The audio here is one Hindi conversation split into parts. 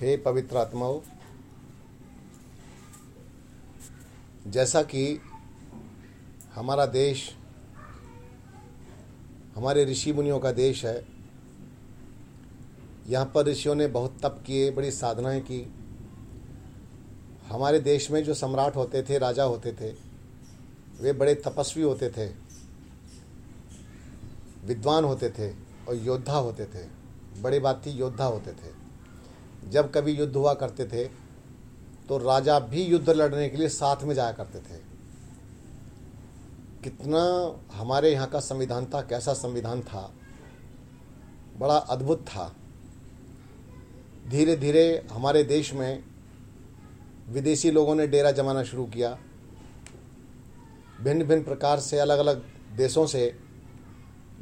हे पवित्र आत्माओं, जैसा कि हमारा देश, हमारे ऋषि मुनियों का देश है, यहाँ पर ऋषियों ने बहुत तप किए, बड़ी साधनाएँ की। हमारे देश में जो सम्राट होते थे, राजा होते थे, वे बड़े तपस्वी होते थे, विद्वान होते थे और योद्धा होते थे, बड़ी बात थी, योद्धा होते थे। जब कभी युद्ध हुआ करते थे तो राजा भी युद्ध लड़ने के लिए साथ में जाया करते थे। कितना हमारे यहाँ का संविधान था, कैसा संविधान था, बड़ा अद्भुत था। धीरे धीरे हमारे देश में विदेशी लोगों ने डेरा जमाना शुरू किया। भिन्न भिन्न प्रकार से अलग अलग देशों से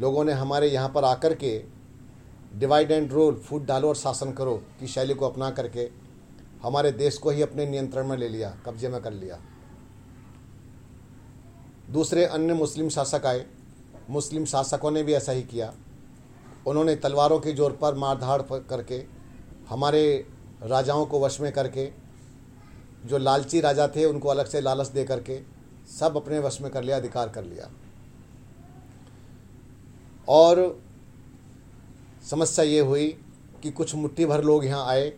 लोगों ने हमारे यहाँ पर आकर के डिवाइड एंड रूल फूट डालो और शासन करो की शैली को अपना करके हमारे देश को ही अपने नियंत्रण में ले लिया, कब्जे में कर लिया। दूसरे अन्य मुस्लिम शासक आए। मुस्लिम शासकों ने भी ऐसा ही किया। उन्होंने तलवारों के ज़ोर पर मारधाड़ करके हमारे राजाओं को वश में करके, जो लालची राजा थे, उनको अलग से लालच दे करके सब अपने वश में कर लिया, अधिकार कर लिया। और समस्या ये हुई कि कुछ मुट्ठी भर लोग यहाँ आए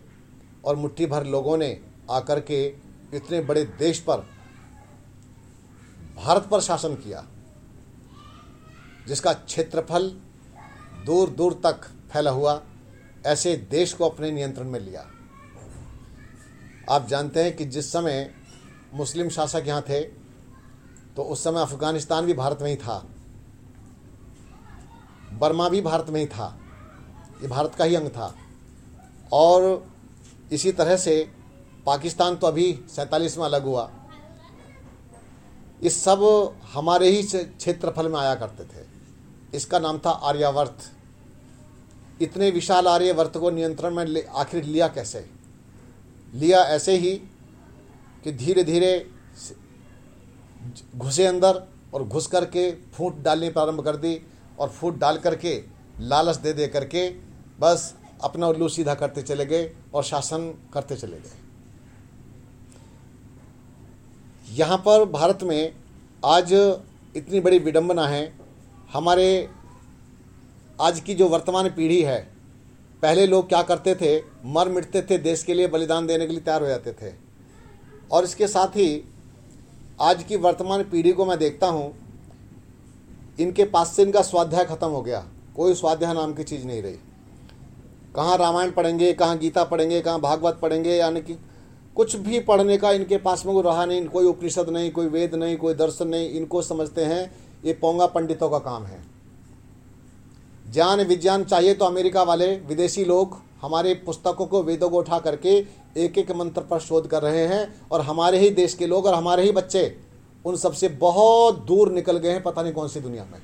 और मुट्ठी भर लोगों ने आकर के इतने बड़े देश पर भारत पर शासन किया, जिसका क्षेत्रफल दूर दूर तक फैला हुआ, ऐसे देश को अपने नियंत्रण में लिया। आप जानते हैं कि जिस समय मुस्लिम शासक यहाँ थे तो उस समय अफ़गानिस्तान भी भारत में ही था, बर्मा भी भारत में ही था। ये भारत का ही अंग था। और इसी तरह से पाकिस्तान तो अभी सैंतालीस में अलग हुआ। ये सब हमारे ही क्षेत्रफल में आया करते थे। इसका नाम था आर्यावर्त। इतने विशाल आर्यवर्त को नियंत्रण में आखिर लिया कैसे? लिया ऐसे ही कि धीरे धीरे घुसे अंदर और घुस करके फूट डालनी प्रारंभ कर दी और फूट डाल करके लालच दे दे करके बस अपना उल्लू सीधा करते चले गए और शासन करते चले गए। यहाँ पर भारत में आज इतनी बड़ी विडंबना है। हमारे आज की जो वर्तमान पीढ़ी है, पहले लोग क्या करते थे? मर मिटते थे, देश के लिए बलिदान देने के लिए तैयार हो जाते थे। और इसके साथ ही आज की वर्तमान पीढ़ी को मैं देखता हूँ, इनके पास से इनका स्वाध्याय खत्म हो गया। कोई स्वाध्याय नाम की चीज़ नहीं रही। कहाँ रामायण पढ़ेंगे, कहाँ गीता पढ़ेंगे, कहाँ भागवत पढ़ेंगे, यानी कि कुछ भी पढ़ने का इनके पास में वो रहा नहीं, कोई उपनिषद नहीं, कोई वेद नहीं, कोई दर्शन नहीं, इनको समझते हैं, ये पोंगा पंडितों का काम है। ज्ञान विज्ञान चाहिए तो अमेरिका वाले, विदेशी लोग हमारे पुस्तकों को वेदों को उठा करके एक एक मंत्र पर शोध कर रहे हैं, और हमारे ही देश के लोग और हमारे ही बच्चे उन सबसे बहुत दूर निकल गए हैं, पता नहीं कौन सी दुनिया में।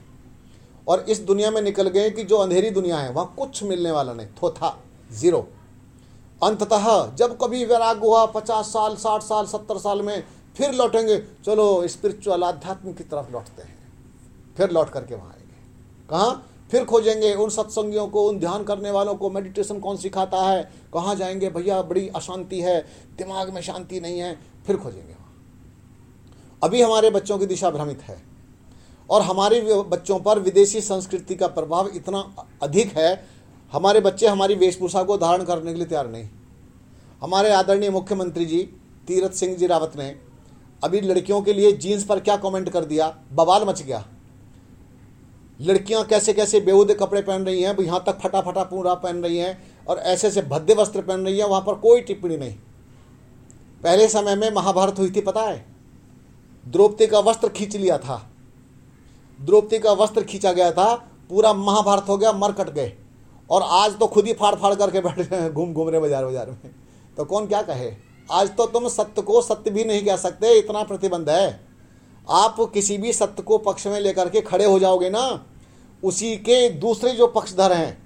और इस दुनिया में निकल गए कि जो अंधेरी दुनिया है, वहाँ कुछ मिलने वाला नहीं। थोथा ज़ीरो अंततः जब कभी वैराग हुआ, पचास साल, साठ साल, सत्तर साल में, फिर लौटेंगे, चलो स्पिरिचुअल आध्यात्म की तरफ़ लौटते हैं। फिर लौट करके वहाँ आएँगे। कहाँ? फिर खोजेंगे उन सत्संगियों को, उन ध्यान करने वालों को मेडिटेशन कौन सिखाता है, कहाँ जाएँगे? भैया, बड़ी अशांति है, दिमाग में शांति नहीं है, फिर खोजेंगे वहाँ। अभी हमारे बच्चों की दिशा भ्रमित है। और हमारे बच्चों पर विदेशी संस्कृति का प्रभाव इतना अधिक है, हमारे बच्चे हमारी वेशभूषा को धारण करने के लिए तैयार नहीं। हमारे आदरणीय मुख्यमंत्री जी, तीरथ सिंह जी रावत ने अभी लड़कियों के लिए जीन्स पर क्या कमेंट कर दिया? बवाल मच गया। लड़कियाँ कैसे कैसे बेहूदे कपड़े पहन रही हैं, यहाँ तक फटा फटा पूरा पहन रही हैं और ऐसे ऐसे भद्दे वस्त्र पहन रही हैं, वहाँ पर कोई टिप्पणी नहीं। पहले समय में महाभारत हुई थी, पता है? द्रौपदी का वस्त्र खींच लिया था। द्रौपदी का वस्त्र खींचा गया था, पूरा महाभारत हो गया, मर कट गए। और आज तो खुद ही फाड़ फाड़ करके बैठ हैं, घूम घूम रहे बाज़ार बाज़ार में। तो कौन क्या कहे? आज तो तुम सत्य को सत्य भी नहीं कह सकते, इतना प्रतिबंध है। आप किसी भी सत्य को पक्ष में लेकर के खड़े हो जाओगे ना, उसी के दूसरे जो पक्षधर हैं,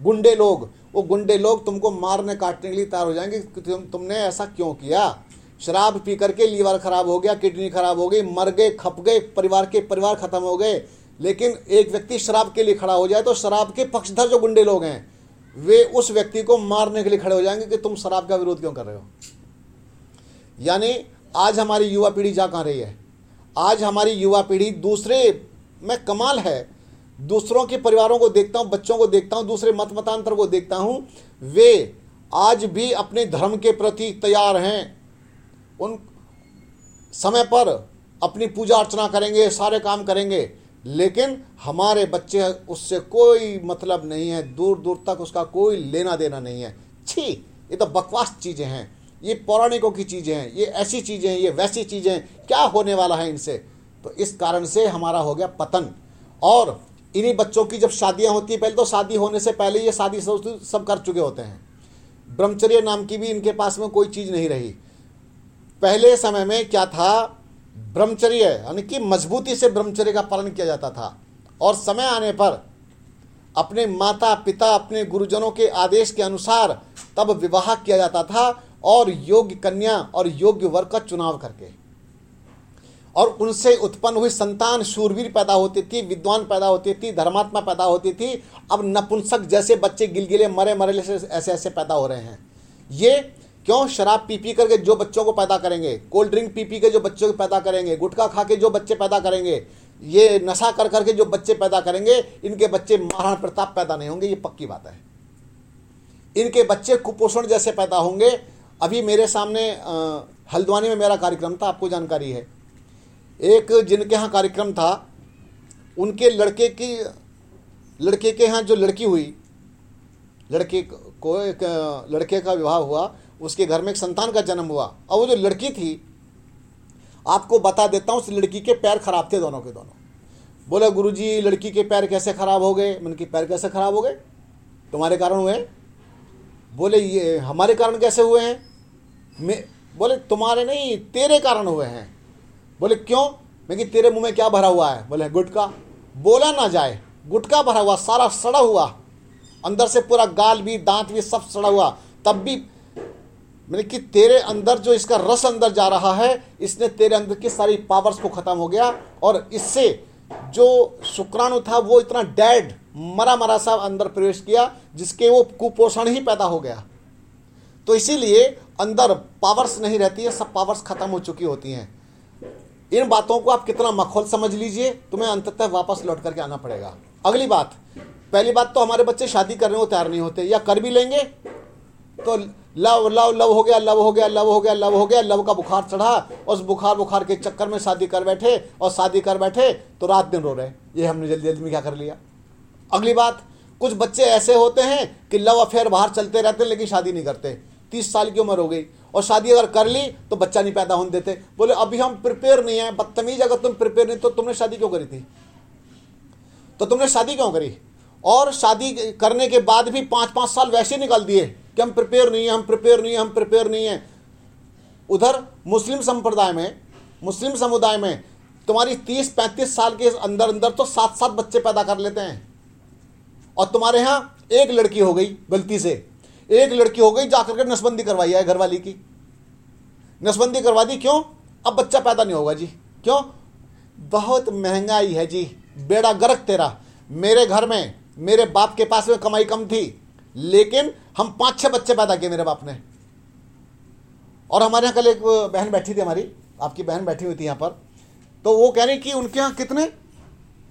गुंडे लोग, वो गुंडे लोग तुमको मारने काटने के लिए तैयार हो जाएँगे तुम, तुमने ऐसा क्यों किया? शराब पी करके लीवर खराब हो गया, किडनी खराब हो गई, मर गए, खप गए, परिवार के परिवार खत्म हो गए। लेकिन एक व्यक्ति शराब के लिए खड़ा हो जाए तो शराब के पक्षधर जो गुंडे लोग हैं, वे उस व्यक्ति को मारने के लिए खड़े हो जाएँगे कि तुम शराब का विरोध क्यों कर रहे हो? यानी आज हमारी युवा पीढ़ी जा कहाँ रही है? आज हमारी युवा पीढ़ी दूसरे में कमाल है। दूसरों के परिवारों को देखता हूँ, बच्चों को देखता हूँ, दूसरे मत मतांतर को देखता हूँ। वे आज भी अपने धर्म के प्रति तैयार हैं। उन समय पर अपनी पूजा अर्चना करेंगे, सारे काम करेंगे, लेकिन हमारे बच्चे उससे कोई मतलब नहीं है दूर दूर तक उसका कोई लेना देना नहीं है। छी, ये तो बकवास चीज़ें हैं, ये पौराणिकों की चीज़ें हैं, ये ऐसी चीज़ें हैं, ये वैसी चीज़ें हैं, क्या होने वाला है इनसे? तो इस कारण से हमारा हो गया पतन। और इन्हीं बच्चों की जब शादियाँ होती है, पहले तो शादी होने से पहले ये शादी सब कर चुके होते हैं। ब्रह्मचर्य नाम की भी इनके पास में कोई चीज़ नहीं रही। पहले समय में क्या था? ब्रह्मचर्य, यानी कि मजबूती से ब्रह्मचर्य का पालन किया जाता था। और समय आने पर अपने माता, पिता, अपने गुरुजनों के आदेश के अनुसार तब विवाह किया जाता था और योग्य कन्या और योग्य वर का चुनाव करके। और उनसे उत्पन्न हुई संतान शूरवीर पैदा होती थी, विद्वान पैदा होती थी, धर्मात्मा पैदा होती थी। अब नपुंसक जैसे बच्चे गिलगिले मरे मरे ऐसे ऐसे पैदा हो रहे हैं। ये क्यों शराब पी पी करके जो बच्चों को पैदा करेंगे? कोल्ड ड्रिंक पी पी के जो बच्चों को पैदा करेंगे, गुटखा खा के जो बच्चे पैदा करेंगे, ये नशा कर करके जो बच्चे पैदा करेंगे, इनके बच्चे महाराणा प्रताप पैदा नहीं होंगे, ये पक्की बात है। इनके बच्चे कुपोषण जैसे पैदा होंगे। अभी मेरे सामने हल्द्वानी में मेरा कार्यक्रम था, आपको जानकारी है। एक जिनके यहाँ कार्यक्रम था, उनके लड़के की, लड़के के यहाँ जो लड़की हुई, लड़के को एक, लड़के का विवाह हुआ उसके घर में एक संतान का जन्म हुआ और वो जो लड़की थी, आपको बता देता हूँ, उस लड़की के पैर खराब थे दोनों के दोनों। बोले, गुरुजी, लड़की के पैर कैसे खराब हो गए? मन के पैर कैसे खराब हो गए? तुम्हारे कारण हुए बोले, ये हमारे कारण कैसे हुए हैं? बोले, तुम्हारे नहीं, तेरे कारण हुए हैं। बोले, क्यों? मैं कि तेरे मुँह में क्या भरा हुआ है? बोले गुटका बोला ना जाए। गुटका भरा हुआ, सारा सड़ा हुआ। अंदर से पूरा गाल भी, दांत भी सब सड़ा हुआ। तब भी मैंने कि तेरे अंदर जो इसका रस अंदर जा रहा है, इसने तेरे अंदर की सारी पावर्स को ख़त्म हो गया और इससे जो शुक्राणु था, वो इतना डेड मरा मरा सा अंदर प्रवेश किया, जिसके वो कुपोषण ही पैदा हो गया। तो इसीलिए अंदर पावर्स नहीं रहती है, सब पावर्स खत्म हो चुकी होती हैं। इन बातों को आप कितना मखौल समझ लीजिए, तुम्हें अंततः वापस लौट करके आना पड़ेगा। अगली बात, पहली बात तो हमारे बच्चे शादी करने को तैयार नहीं होते, या कर भी लेंगे तो लव लव लव हो गया, लव हो गया, लव हो गया, लव हो गया, लव का बुखार चढ़ा, उस बुखार बुखार के चक्कर में शादी कर बैठे और शादी कर बैठे तो रात दिन रो रहे। ये हमने जल्दी जल्दी में क्या कर लिया? अगली बात, कुछ बच्चे ऐसे होते हैं कि लव अफेयर बाहर चलते रहते हैं लेकिन शादी नहीं करते। तीस साल की उम्र हो गई और शादी अगर कर ली तो बच्चा नहीं पैदा होने देते। बोले, अभी हम प्रिपेयर नहीं है, बदतमीज, अगर तुम प्रिपेयर नहीं तो तुमने शादी क्यों करी थी? तो तुमने शादी क्यों करी? और शादी करने के बाद भी पाँच पाँच साल वैसे निकाल दिए। कि हम प्रिपेयर नहीं है, हम प्रिपेयर नहीं है, हम प्रिपेयर नहीं है। उधर मुस्लिम संप्रदाय में, मुस्लिम समुदाय में तुम्हारी तीस, पैंतीस साल के अंदर अंदर तो सात सात बच्चे पैदा कर लेते हैं। और तुम्हारे यहाँ एक लड़की हो गई गलती से। एक लड़की हो गई जाकर के नसबंदी करवाई है घरवाली की। नसबंदी करवा दी, क्यों? अब बच्चा पैदा नहीं होगा जी। क्यों? बहुत महँगाई है जी। बेड़ा गर्क तेरा। मेरे घर में, मेरे बाप के पास में कमाई कम थी। लेकिन हम पाँच छह बच्चे पैदा किए मेरे बाप ने। और हमारे यहाँ कल एक बहन बैठी थी हमारी, आपकी बहन बैठी हुई थी यहाँ पर। तो वो कह रही कि उनके यहाँ कितने?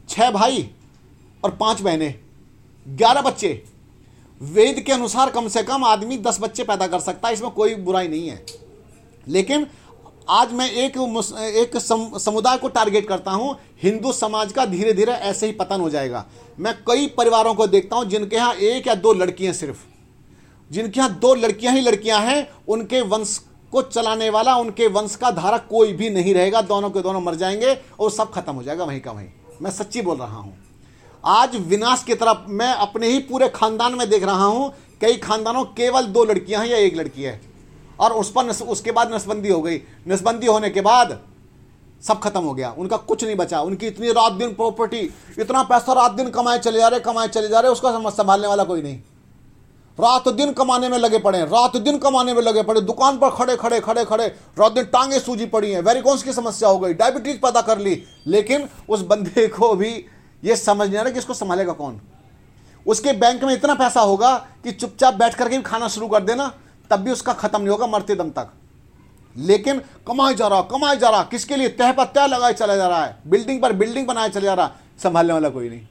छह भाई और पाँच बहनें, ग्यारह बच्चे। वेद के अनुसार कम से कम आदमी दस बच्चे पैदा कर सकता है, इसमें कोई बुराई नहीं है। लेकिन आज मैं एक एक सम, समुदाय को टारगेट करता हूँ हिंदू समाज का धीरे धीरे ऐसे ही पतन हो जाएगा। मैं कई परिवारों को देखता हूँ जिनके यहाँ एक या दो लड़कियाँ सिर्फ़। जिनके यहाँ दो लड़कियाँ ही लड़कियाँ हैं उनके वंश को चलाने वाला उनके वंश का धारक कोई भी नहीं रहेगा दोनों के दोनों मर जाएँगे और सब खत्म हो जाएगा वहीं का वहीं। मैं सच्ची बोल रहा हूँ। आज विनाश की तरफ़ मैं अपने ही पूरे खानदान में देख रहा हूँ कई खानदानों केवल दो लड़कियाँ हैं या एक लड़की है। और उस पर नस, उसके बाद नसबंदी हो गई। नसबंदी होने के बाद सब खत्म हो गया। उनका कुछ नहीं बचा। उनकी इतनी रात दिन प्रॉपर्टी इतना पैसा रात दिन कमाए चले जा रहे कमाए चले जा रहे उसका संभालने वाला कोई नहीं। रात दिन कमाने में लगे पड़े रात दिन कमाने में लगे पड़े। दुकान पर खड़े खड़े खड़े खड़े। रात दिन टांगे सूजी पड़ी हैं। वेरिकॉन्स की समस्या हो गई। डायबिटीज़ पैदा कर ली। लेकिन उस बंदे को भी ये समझ नहीं आ रहा कि इसको संभालेगा कौन। उसके बैंक में इतना पैसा होगा कि चुपचाप बैठ करके भी खाना शुरू कर देना। तब भी उसका खत्म नहीं होगा मरते दम तक। लेकिन कमाई जा रहा कमाई जा रहा, किसके लिए? तह पर तह लगाए चला जा रहा है। बिल्डिंग पर बिल्डिंग बनाए चला जा रहा है। संभालने वाला कोई नहीं।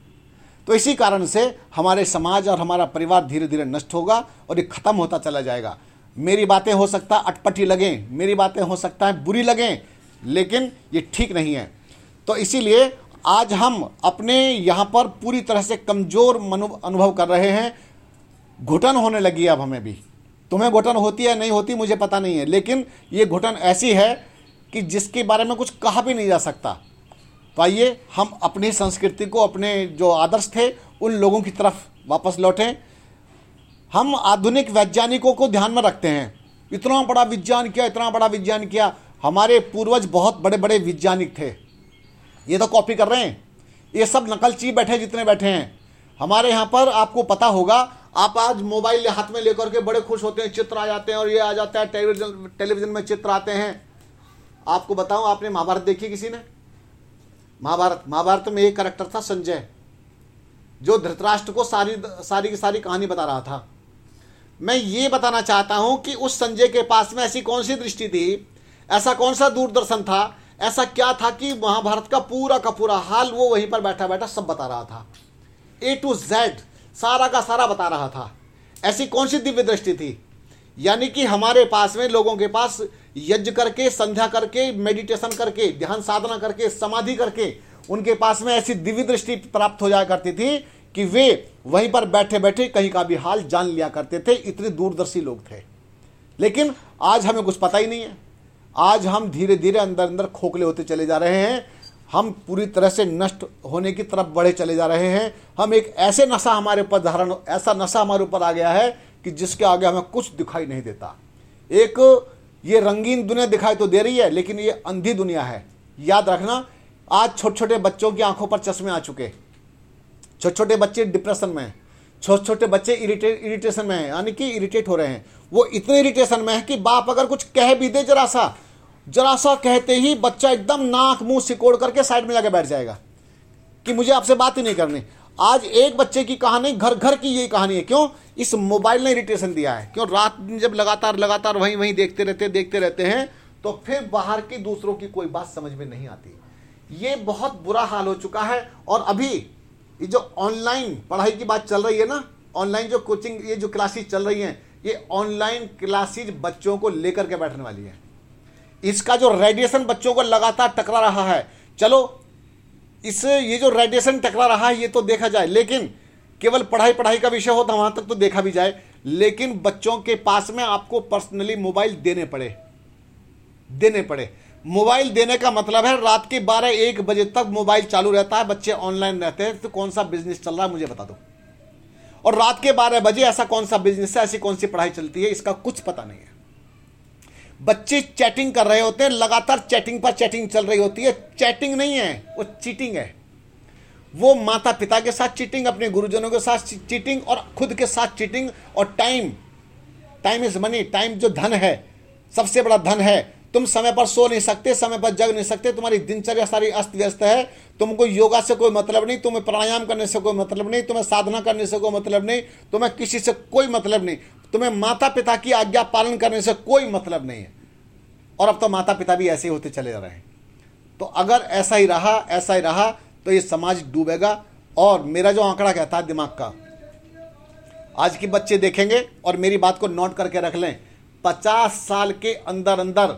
तो इसी कारण से हमारे समाज और हमारा परिवार धीरे धीरे नष्ट होगा और ये खत्म होता चला जाएगा। मेरी बातें हो सकता है अटपटी लगें, मेरी बातें हो सकता है बुरी लगें, लेकिन ये ठीक नहीं है। तो इसीलिए आज हम अपने यहाँ पर पूरी तरह से कमज़ोर अनुभव कर रहे हैं। घुटन होने लगी अब हमें भी। तुम्हें घुटन होती है, नहीं होती, मुझे पता नहीं है। लेकिन ये घुटन ऐसी है कि जिसके बारे में कुछ कहा भी नहीं जा सकता। तो आइए, हम अपनी संस्कृति को, अपने जो आदर्श थे, उन लोगों की तरफ़ वापस लौटें। हम आधुनिक वैज्ञानिकों को ध्यान में रखते हैं। इतना बड़ा विज्ञान किया, इतना बड़ा विज्ञान किया। हमारे पूर्वज बहुत बड़े बड़े वैज्ञानिक थे। ये तो कॉपी कर रहे हैं। ये सब नकलची बैठे जितने बैठे हैं। हमारे यहाँ पर आपको पता होगा आप आज मोबाइल हाथ में लेकर के बड़े खुश होते हैं, चित्र आ जाते हैं और ये आ जाता है, टेलीविज़न टेलीविज़न में चित्र आते हैं। आपको बताऊँ, आपने महाभारत देखी किसी ने? महाभारत महाभारत में एक करेक्टर था, संजय, जो धृतराष्ट्र को सारी सारी की सारी कहानी बता रहा था। मैं ये बताना चाहता हूँ कि उस संजय के पास में ऐसी कौन सी दृष्टि थी? ऐसा कौन सा दूरदर्शन था? ऐसा क्या था कि महाभारत का पूरा का पूरा हाल वो वहीं पर बैठा बैठा सब बता रहा था? ए टू जेड सारा का सारा बता रहा था। ऐसी कौन सी दिव्य दृष्टि थी? यानी कि हमारे पास में लोगों के पास यज्ञ करके, संध्या करके मेडिटेशन करके, ध्यान साधना करके, समाधि करके, उनके पास में ऐसी दिव्य दृष्टि प्राप्त हो जाया करती थी कि वे वहीं पर बैठे बैठे कहीं का भी हाल जान लिया करते थे, इतने दूरदर्शी लोग थे। लेकिन आज हमें कुछ पता ही नहीं है। आज हम धीरे धीरे अंदर अंदर खोखले होते चले जा रहे हैं हम पूरी तरह से नष्ट होने की तरफ़ बढ़े चले जा रहे हैं। हम एक ऐसे नशा हमारे ऊपर धारण, ऐसा नशा हमारे ऊपर आ गया है कि जिसके आगे हमें कुछ दिखाई नहीं देता। एक, ये रंगीन दुनिया दिखाई तो दे रही है, लेकिन ये अंधी दुनिया है। याद रखना, आज छोटे छोटे बच्चों की आँखों पर चश्मे आ चुके। छोटे छोटे बच्चे डिप्रेशन में छोटे छोटे बच्चे इरिटेट इरिटेशन में हैं, यानी कि इरिटेट हो रहे हैं। वो इतने इरिटेशन में है कि बाप अगर कुछ कह भी दे जरा सा जरा सा कहते ही बच्चा एकदम नाक मुँह सिकोड़ करके साइड में जाके बैठ जाएगा कि मुझे आपसे बात ही नहीं करनी। आज एक बच्चे की कहानी घर घर की यही कहानी है। क्यों? इस मोबाइल ने इरिटेशन दिया है। क्यों? रात जब लगातार लगातार वहीं वहीं देखते रहते देखते रहते हैं तो फिर बाहर की दूसरों की कोई बात समझ में नहीं आती। ये बहुत बुरा हाल हो चुका है और अभी ये जो ऑनलाइन पढ़ाई की बात चल रही है ना ऑनलाइन जो कोचिंग ये जो क्लासेस चल रही हैं, ये ऑनलाइन क्लासेज बच्चों को लेकर के बैठने वाली है। इसका जो रेडिएशन बच्चों को लगातार टकरा रहा है। चलो, इस, ये जो रेडिएशन टकरा रहा है, ये तो देखा जाए, लेकिन केवल पढ़ाई पढ़ाई का विषय हो तो वहाँ तक तो देखा भी जाए, लेकिन बच्चों के पास में आपको पर्सनली मोबाइल देने पड़े। देने पड़े। मोबाइल देने का मतलब है, रात के बारह एक बजे तक मोबाइल चालू रहता है, बच्चे ऑनलाइन रहते हैं तो कौन सा बिज़नेस चल रहा है, मुझे बता दो। और रात के बारह बजे ऐसा कौन सा बिज़नेस है, ऐसी कौन सी पढ़ाई चलती है, इसका कुछ पता नहीं है। बच्चे चैटिंग कर रहे होते हैं, लगातार चैटिंग पर चैटिंग चल रही होती है। चैटिंग नहीं है, वो चीटिंग है। वो माता पिता के साथ चीटिंग, अपने गुरुजनों के साथ चीटिंग और खुद के साथ चीटिंग और time. Time is money, time जो धन है, सबसे बड़ा धन है। तुम समय पर सो नहीं सकते, समय पर जग नहीं सकते, तुम्हारी दिनचर्या सारी अस्त व्यस्त है। तुमको योगा से कोई मतलब नहीं, तुम्हें प्राणायाम करने से कोई मतलब नहीं, तुम्हें साधना करने से कोई मतलब नहीं, तुम्हें किसी से कोई मतलब नहीं। तुम्हें माता पिता की आज्ञा पालन करने से कोई मतलब नहीं है। और अब तो माता पिता भी ऐसे ही होते चले जा रहे हैं। तो अगर ऐसा ही रहा, ऐसा ही रहा तो ये समाज डूबेगा और मेरा जो आंकड़ा कहता है दिमाग का, आज के बच्चे देखेंगे और मेरी बात को नोट करके रख लें, पचास साल के अंदर अंदर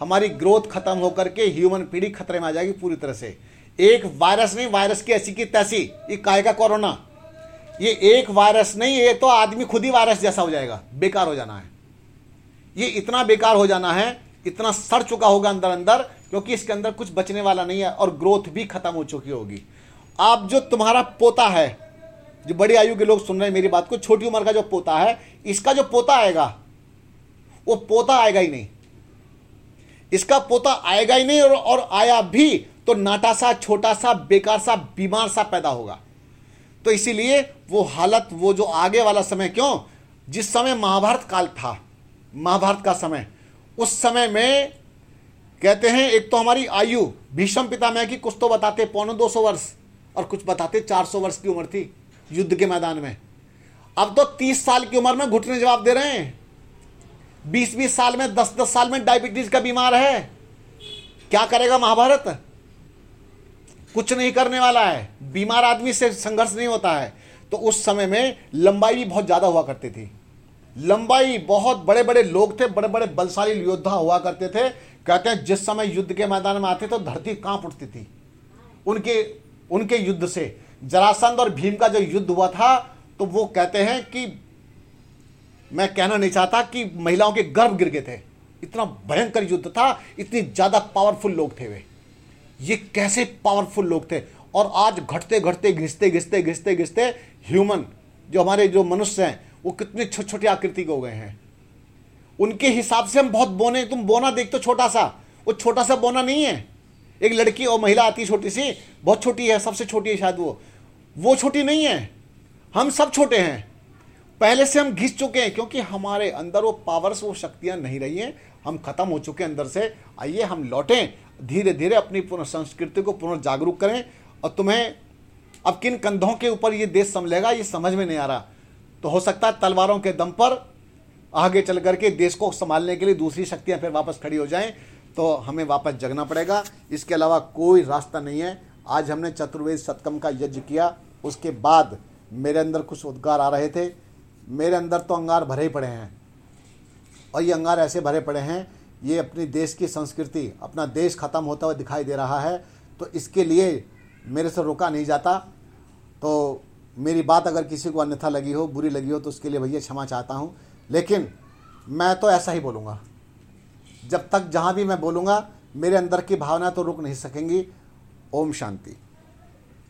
हमारी ग्रोथ खत्म होकर के ह्यूमन पीढ़ी खतरे में आ जाएगी पूरी तरह से। एक वायरस नहीं, वायरस की ऐसी की तैसी, ये काय का कोरोना? ये एक वायरस नहीं ये तो आदमी खुद ही वायरस जैसा हो जाएगा बेकार हो जाना है। ये इतना बेकार हो जाना है इतना सड़ चुका होगा अंदर अंदर क्योंकि इसके अंदर कुछ बचने वाला नहीं है और ग्रोथ भी खत्म हो चुकी होगी। आप जो तुम्हारा पोता है जो बड़ी आयु के लोग सुन रहे हैं मेरी बात को छोटी उम्र का जो पोता है इसका जो पोता आएगा वो पोता आएगा ही नहीं। इसका पोता आएगा ही नहीं और, और आया भी तो नाटा सा छोटा सा बेकार सा बीमार सा पैदा होगा। तो इसीलिए वो हालत, वो जो आगे वाला समय, क्यों? जिस समय महाभारत काल था, महाभारत का समय, उस समय में कहते हैं, एक तो हमारी आयु, भीषम पितामह की कुछ तो बताते, पौने दो सौ वर्ष, और कुछ बताते, चार सौ वर्ष की उम्र थी, युद्ध के मैदान में। अब तो तीस साल की उम्र में घुटने जवाब दे रहे हैं। बीस बीस साल में, दस दस साल में डायबिटीज़ का बीमार है। क्या करेगा महाभारत? कुछ नहीं करने वाला है, बीमार आदमी से संघर्ष नहीं होता है। तो उस समय में लंबाई भी बहुत ज़्यादा हुआ करती थी। लंबाई बहुत बड़े बड़े लोग थे बड़े बड़े बलशाली योद्धा हुआ करते थे। कहते हैं, जिस समय युद्ध के मैदान में आते तो धरती काँप उठती थी। उनके उनके युद्ध से। जरासंध और भीम का जो युद्ध हुआ था तो वो कहते हैं कि, मैं कहना नहीं चाहता कि महिलाओं के गर्भ गिर गए थे। इतना भयंकर युद्ध था, इतनी ज़्यादा पावरफुल लोग थे वे। ये कैसे पावरफुल लोग थे? और आज घटते घटते, घिसते घिसते घिसते घिसते ह्यूमन जो हमारे जो मनुष्य हैं, वो कितने छोटे छोटे आकृति के हो गए हैं। उनके हिसाब से हम बहुत बोने, तुम बोना देख तो छोटा सा वो छोटा सा बोना नहीं है। एक लड़की और महिला आती है छोटी सी बहुत छोटी है, सबसे छोटी है शायद वो। वो छोटी नहीं है। हम सब छोटे हैं। पहले से हम घिस चुके हैं, क्योंकि हमारे अंदर वो पावर्स वो शक्तियाँ नहीं रही हैं। हम खत्म हो चुके हैं अंदर से, आइए हम लौटें धीरे धीरे अपनी पुनः संस्कृति को पुनर्जागरूक करें। और तुम्हें अब किन कंधों के ऊपर ये देश संभलेगा, ये समझ में नहीं आ रहा। तो हो सकता है तलवारों के दम पर आगे चल करके देश को संभालने के लिए दूसरी शक्तियाँ फिर वापस खड़ी हो जाएँ तो हमें वापस जगना पड़ेगा। इसके अलावा कोई रास्ता नहीं है। आज हमने चतुर्वेद सतकम का यज्ञ किया, उसके बाद मेरे अंदर कुछ उद्गार आ रहे थे। मेरे अंदर तो अंगार भरे ही पड़े हैं। और ये अंगार ऐसे भरे पड़े हैं, ये अपनी देश की संस्कृति, अपना देश खत्म होता हुआ दिखाई दे रहा है तो इसके लिए मेरे से रोका नहीं जाता। तो मेरी बात अगर किसी को अन्यथा लगी हो, बुरी लगी हो तो उसके लिए भैया क्षमा चाहता हूँ। लेकिन मैं तो ऐसा ही बोलूँगा। जब तक जहाँ भी मैं बोलूँगा, मेरे अंदर की भावना तो रुक नहीं सकेंगी। ओम शांति।